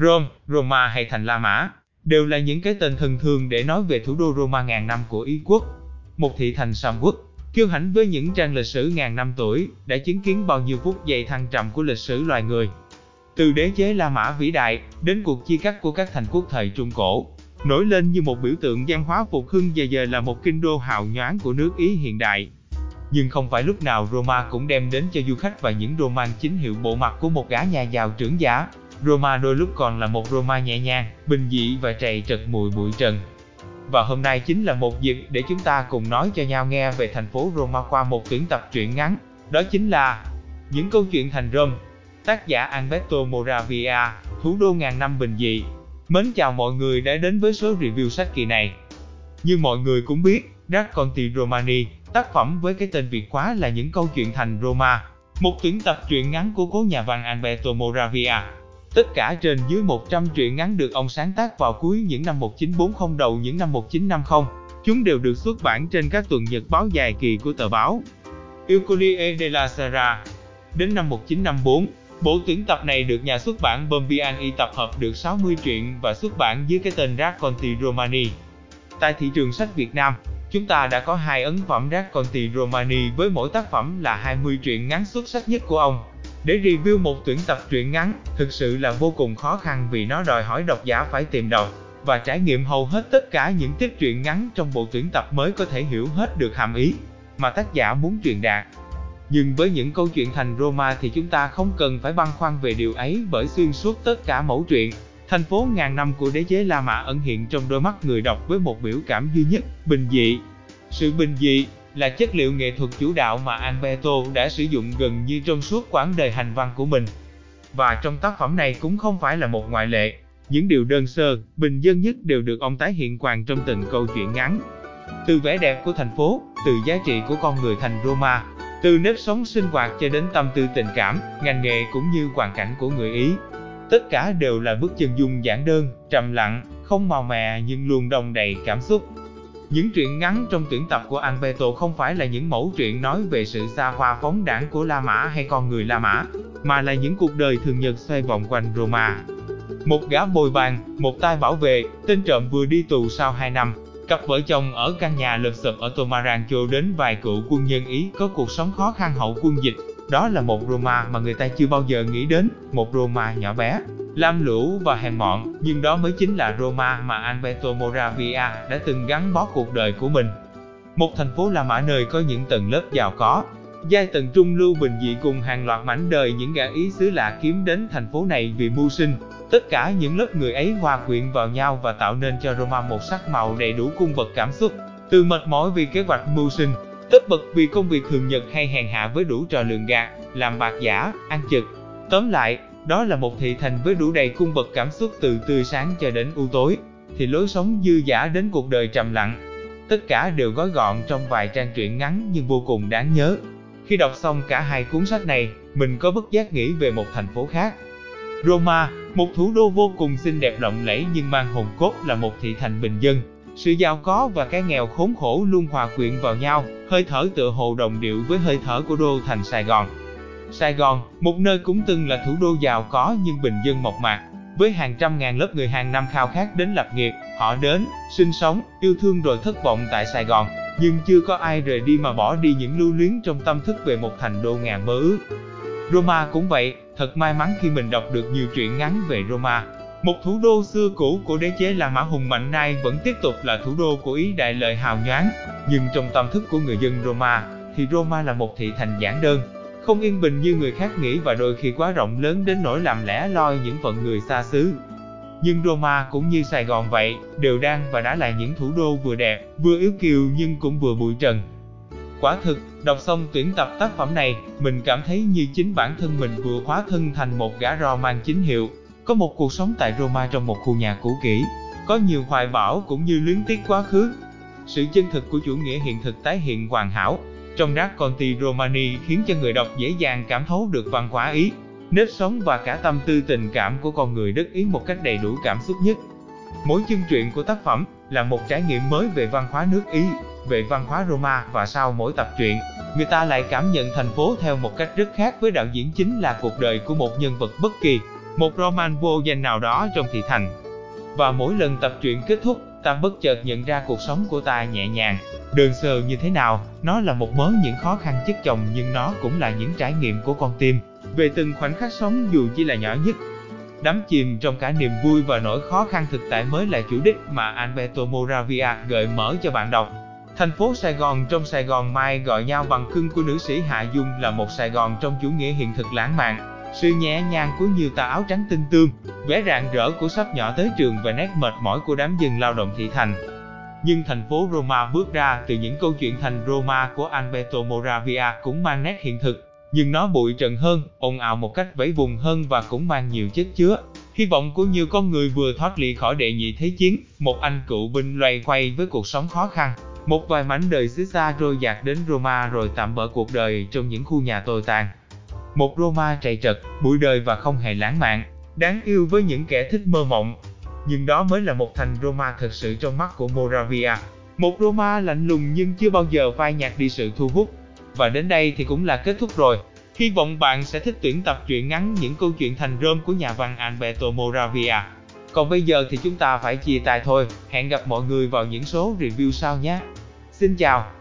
Rome, Roma hay thành La Mã, đều là những cái tên thân thương để nói về thủ đô Roma ngàn năm của Ý quốc. Một thị thành sầm uất, kiêu hãnh với những trang lịch sử ngàn năm tuổi, đã chứng kiến bao nhiêu phút giây thăng trầm của lịch sử loài người. Từ đế chế La Mã vĩ đại, đến cuộc chia cắt của các thành quốc thời Trung Cổ, nổi lên như một biểu tượng văn hóa phục hưng và giờ là một kinh đô hào nhoáng của nước Ý hiện đại. Nhưng không phải lúc nào Roma cũng đem đến cho du khách và những Roman chính hiệu bộ mặt của một gã nhà giàu trưởng giả. Roma đôi lúc còn là một Roma nhẹ nhàng, bình dị và chạy trật mùi bụi trần. Và hôm nay chính là một dịp để chúng ta cùng nói cho nhau nghe về thành phố Roma qua một tuyển tập truyện ngắn. Đó chính là Những câu chuyện thành Rome. Tác giả Alberto Moravia, thủ đô ngàn năm bình dị. Mến chào mọi người đã đến với số review sách kỳ này. Như mọi người cũng biết, Racconti Romani, tác phẩm với cái tên Việt quá là Những câu chuyện thành Roma. Một tuyển tập truyện ngắn của cố nhà văn Alberto Moravia. Tất cả trên dưới 100 truyện ngắn được ông sáng tác vào cuối những năm 1940 đầu những năm 1950. Chúng đều được xuất bản trên các tuần nhật báo dài kỳ của tờ báo Il Corriere della Sera. Đến năm 1954, bộ tuyển tập này được nhà xuất bản Bombiani tập hợp được 60 truyện và xuất bản dưới cái tên Racconti Romani. Tại thị trường sách Việt Nam, chúng ta đã có hai ấn phẩm Racconti Romani với mỗi tác phẩm là 20 truyện ngắn xuất sắc nhất của ông. Để review một tuyển tập truyện ngắn, thực sự là vô cùng khó khăn vì nó đòi hỏi độc giả phải tìm đọc và trải nghiệm hầu hết tất cả những tiết truyện ngắn trong bộ tuyển tập mới có thể hiểu hết được hàm ý mà tác giả muốn truyền đạt. Nhưng với những câu chuyện thành Roma thì chúng ta không cần phải băn khoăn về điều ấy bởi xuyên suốt tất cả mẫu truyện, thành phố ngàn năm của đế chế La Mã ẩn hiện trong đôi mắt người đọc với một biểu cảm duy nhất, bình dị. Sự bình dị là chất liệu nghệ thuật chủ đạo mà Alberto đã sử dụng gần như trong suốt quãng đời hành văn của mình. Và trong tác phẩm này cũng không phải là một ngoại lệ. Những điều đơn sơ, bình dân nhất đều được ông tái hiện hoàn trong từng câu chuyện ngắn. Từ vẻ đẹp của thành phố, từ giá trị của con người thành Roma, từ nếp sống sinh hoạt cho đến tâm tư tình cảm, ngành nghề cũng như hoàn cảnh của người Ý. Tất cả đều là bức chân dung giản đơn, trầm lặng, không màu mè nhưng luôn đồng đầy cảm xúc. Những truyện ngắn trong tuyển tập của Alberto không phải là những mẫu truyện nói về sự xa hoa phóng đảng của La Mã hay con người La Mã, mà là những cuộc đời thường nhật xoay vòng quanh Roma. Một gã bồi bàn, một tay bảo vệ, tên trộm vừa đi tù sau 2 năm, cặp vợ chồng ở căn nhà lợp sập ở Tomarancho đến vài cựu quân nhân Ý có cuộc sống khó khăn hậu quân dịch. Đó là một Roma mà người ta chưa bao giờ nghĩ đến, một Roma nhỏ bé, lam lũ và hèn mọn, nhưng đó mới chính là Roma mà Alberto Moravia đã từng gắn bó cuộc đời của mình. Một thành phố La Mã nơi có những tầng lớp giàu có, giai tầng trung lưu bình dị cùng hàng loạt mảnh đời những gã ý xứ lạ kiếm đến thành phố này vì mưu sinh. Tất cả những lớp người ấy hòa quyện vào nhau và tạo nên cho Roma một sắc màu đầy đủ cung bậc cảm xúc, từ mệt mỏi vì kế hoạch mưu sinh, tất bật vì công việc thường nhật hay hèn hạ với đủ trò lường gạt, làm bạc giả, ăn chực. Tóm lại, đó là một thị thành với đủ đầy cung bậc cảm xúc từ tươi sáng cho đến u tối, thì lối sống dư giả đến cuộc đời trầm lặng. Tất cả đều gói gọn trong vài trang truyện ngắn nhưng vô cùng đáng nhớ. Khi đọc xong cả hai cuốn sách này, mình có bất giác nghĩ về một thành phố khác. Roma, một thủ đô vô cùng xinh đẹp lộng lẫy nhưng mang hồn cốt là một thị thành bình dân. Sự giàu có và cái nghèo khốn khổ luôn hòa quyện vào nhau, hơi thở tựa hồ đồng điệu với hơi thở của đô thành Sài Gòn. Sài Gòn, một nơi cũng từng là thủ đô giàu có nhưng bình dân mộc mạc, với hàng trăm ngàn lớp người hàng năm khao khát đến lập nghiệp, họ đến, sinh sống, yêu thương rồi thất vọng tại Sài Gòn, nhưng chưa có ai rời đi mà bỏ đi những lưu luyến trong tâm thức về một thành đô ngàn mơ ước. Roma cũng vậy, thật may mắn khi mình đọc được nhiều truyện ngắn về Roma. Một thủ đô xưa cũ của đế chế La Mã hùng mạnh nay vẫn tiếp tục là thủ đô của Ý đại lợi hào nhoáng, nhưng trong tâm thức của người dân Roma, thì Roma là một thị thành giản đơn, không yên bình như người khác nghĩ và đôi khi quá rộng lớn đến nỗi làm lẻ loi những phận người xa xứ. Nhưng Roma cũng như Sài Gòn vậy, đều đang và đã là những thủ đô vừa đẹp, vừa yếu kiều nhưng cũng vừa bụi trần. Quả thực, đọc xong tuyển tập tác phẩm này, mình cảm thấy như chính bản thân mình vừa hóa thân thành một gã rò mang chính hiệu, có một cuộc sống tại Roma trong một khu nhà cũ kỹ, có nhiều hoài bão cũng như luyến tiếc quá khứ. Sự chân thực của chủ nghĩa hiện thực tái hiện hoàn hảo, trong Racconti Romani khiến cho người đọc dễ dàng cảm thấu được văn hóa Ý, nếp sống và cả tâm tư tình cảm của con người đất Ý một cách đầy đủ cảm xúc nhất. Mỗi chương truyện của tác phẩm là một trải nghiệm mới về văn hóa nước Ý, về văn hóa Roma và sau mỗi tập truyện, người ta lại cảm nhận thành phố theo một cách rất khác với đạo diễn chính là cuộc đời của một nhân vật bất kỳ. một Roman vô danh nào đó trong thị thành. Và mỗi lần tập truyện kết thúc, ta bất chợt nhận ra cuộc sống của ta nhẹ nhàng, đơn sơ như thế nào, nó là một mớ những khó khăn chất chồng nhưng nó cũng là những trải nghiệm của con tim, về từng khoảnh khắc sống dù chỉ là nhỏ nhất. Đắm chìm trong cả niềm vui và nỗi khó khăn thực tại mới là chủ đích mà Alberto Moravia gợi mở cho bạn đọc. Thành phố Sài Gòn trong Sài Gòn Mai gọi nhau bằng cưng của nữ sĩ Hạ Dung là một Sài Gòn trong chủ nghĩa hiện thực lãng mạn, sự nhẹ nhàng của nhiều tà áo trắng tinh tương, vẻ rạng rỡ của sắp nhỏ tới trường và nét mệt mỏi của đám dân lao động thị thành. Nhưng thành phố Roma bước ra từ những câu chuyện thành Roma của Alberto Moravia cũng mang nét hiện thực, nhưng nó bụi trần hơn, ồn ào một cách vẫy vùng hơn và cũng mang nhiều chất chứa. Hy vọng của nhiều con người vừa thoát ly khỏi đệ nhị thế chiến, một anh cựu binh loay quay với cuộc sống khó khăn, một vài mảnh đời xứ xa trôi dạt đến Roma rồi tạm bỡ cuộc đời trong những khu nhà tồi tàn. Một Roma trầy trật, bụi đời và không hề lãng mạn, đáng yêu với những kẻ thích mơ mộng. Nhưng đó mới là một thành Roma thật sự trong mắt của Moravia. Một Roma lạnh lùng nhưng chưa bao giờ phai nhạt đi sự thu hút. Và đến đây thì cũng là kết thúc rồi. Hy vọng bạn sẽ thích tuyển tập truyện ngắn những câu chuyện thành Rome của nhà văn Alberto Moravia. Còn bây giờ thì chúng ta phải chia tay thôi, hẹn gặp mọi người vào những số review sau nhé. Xin chào!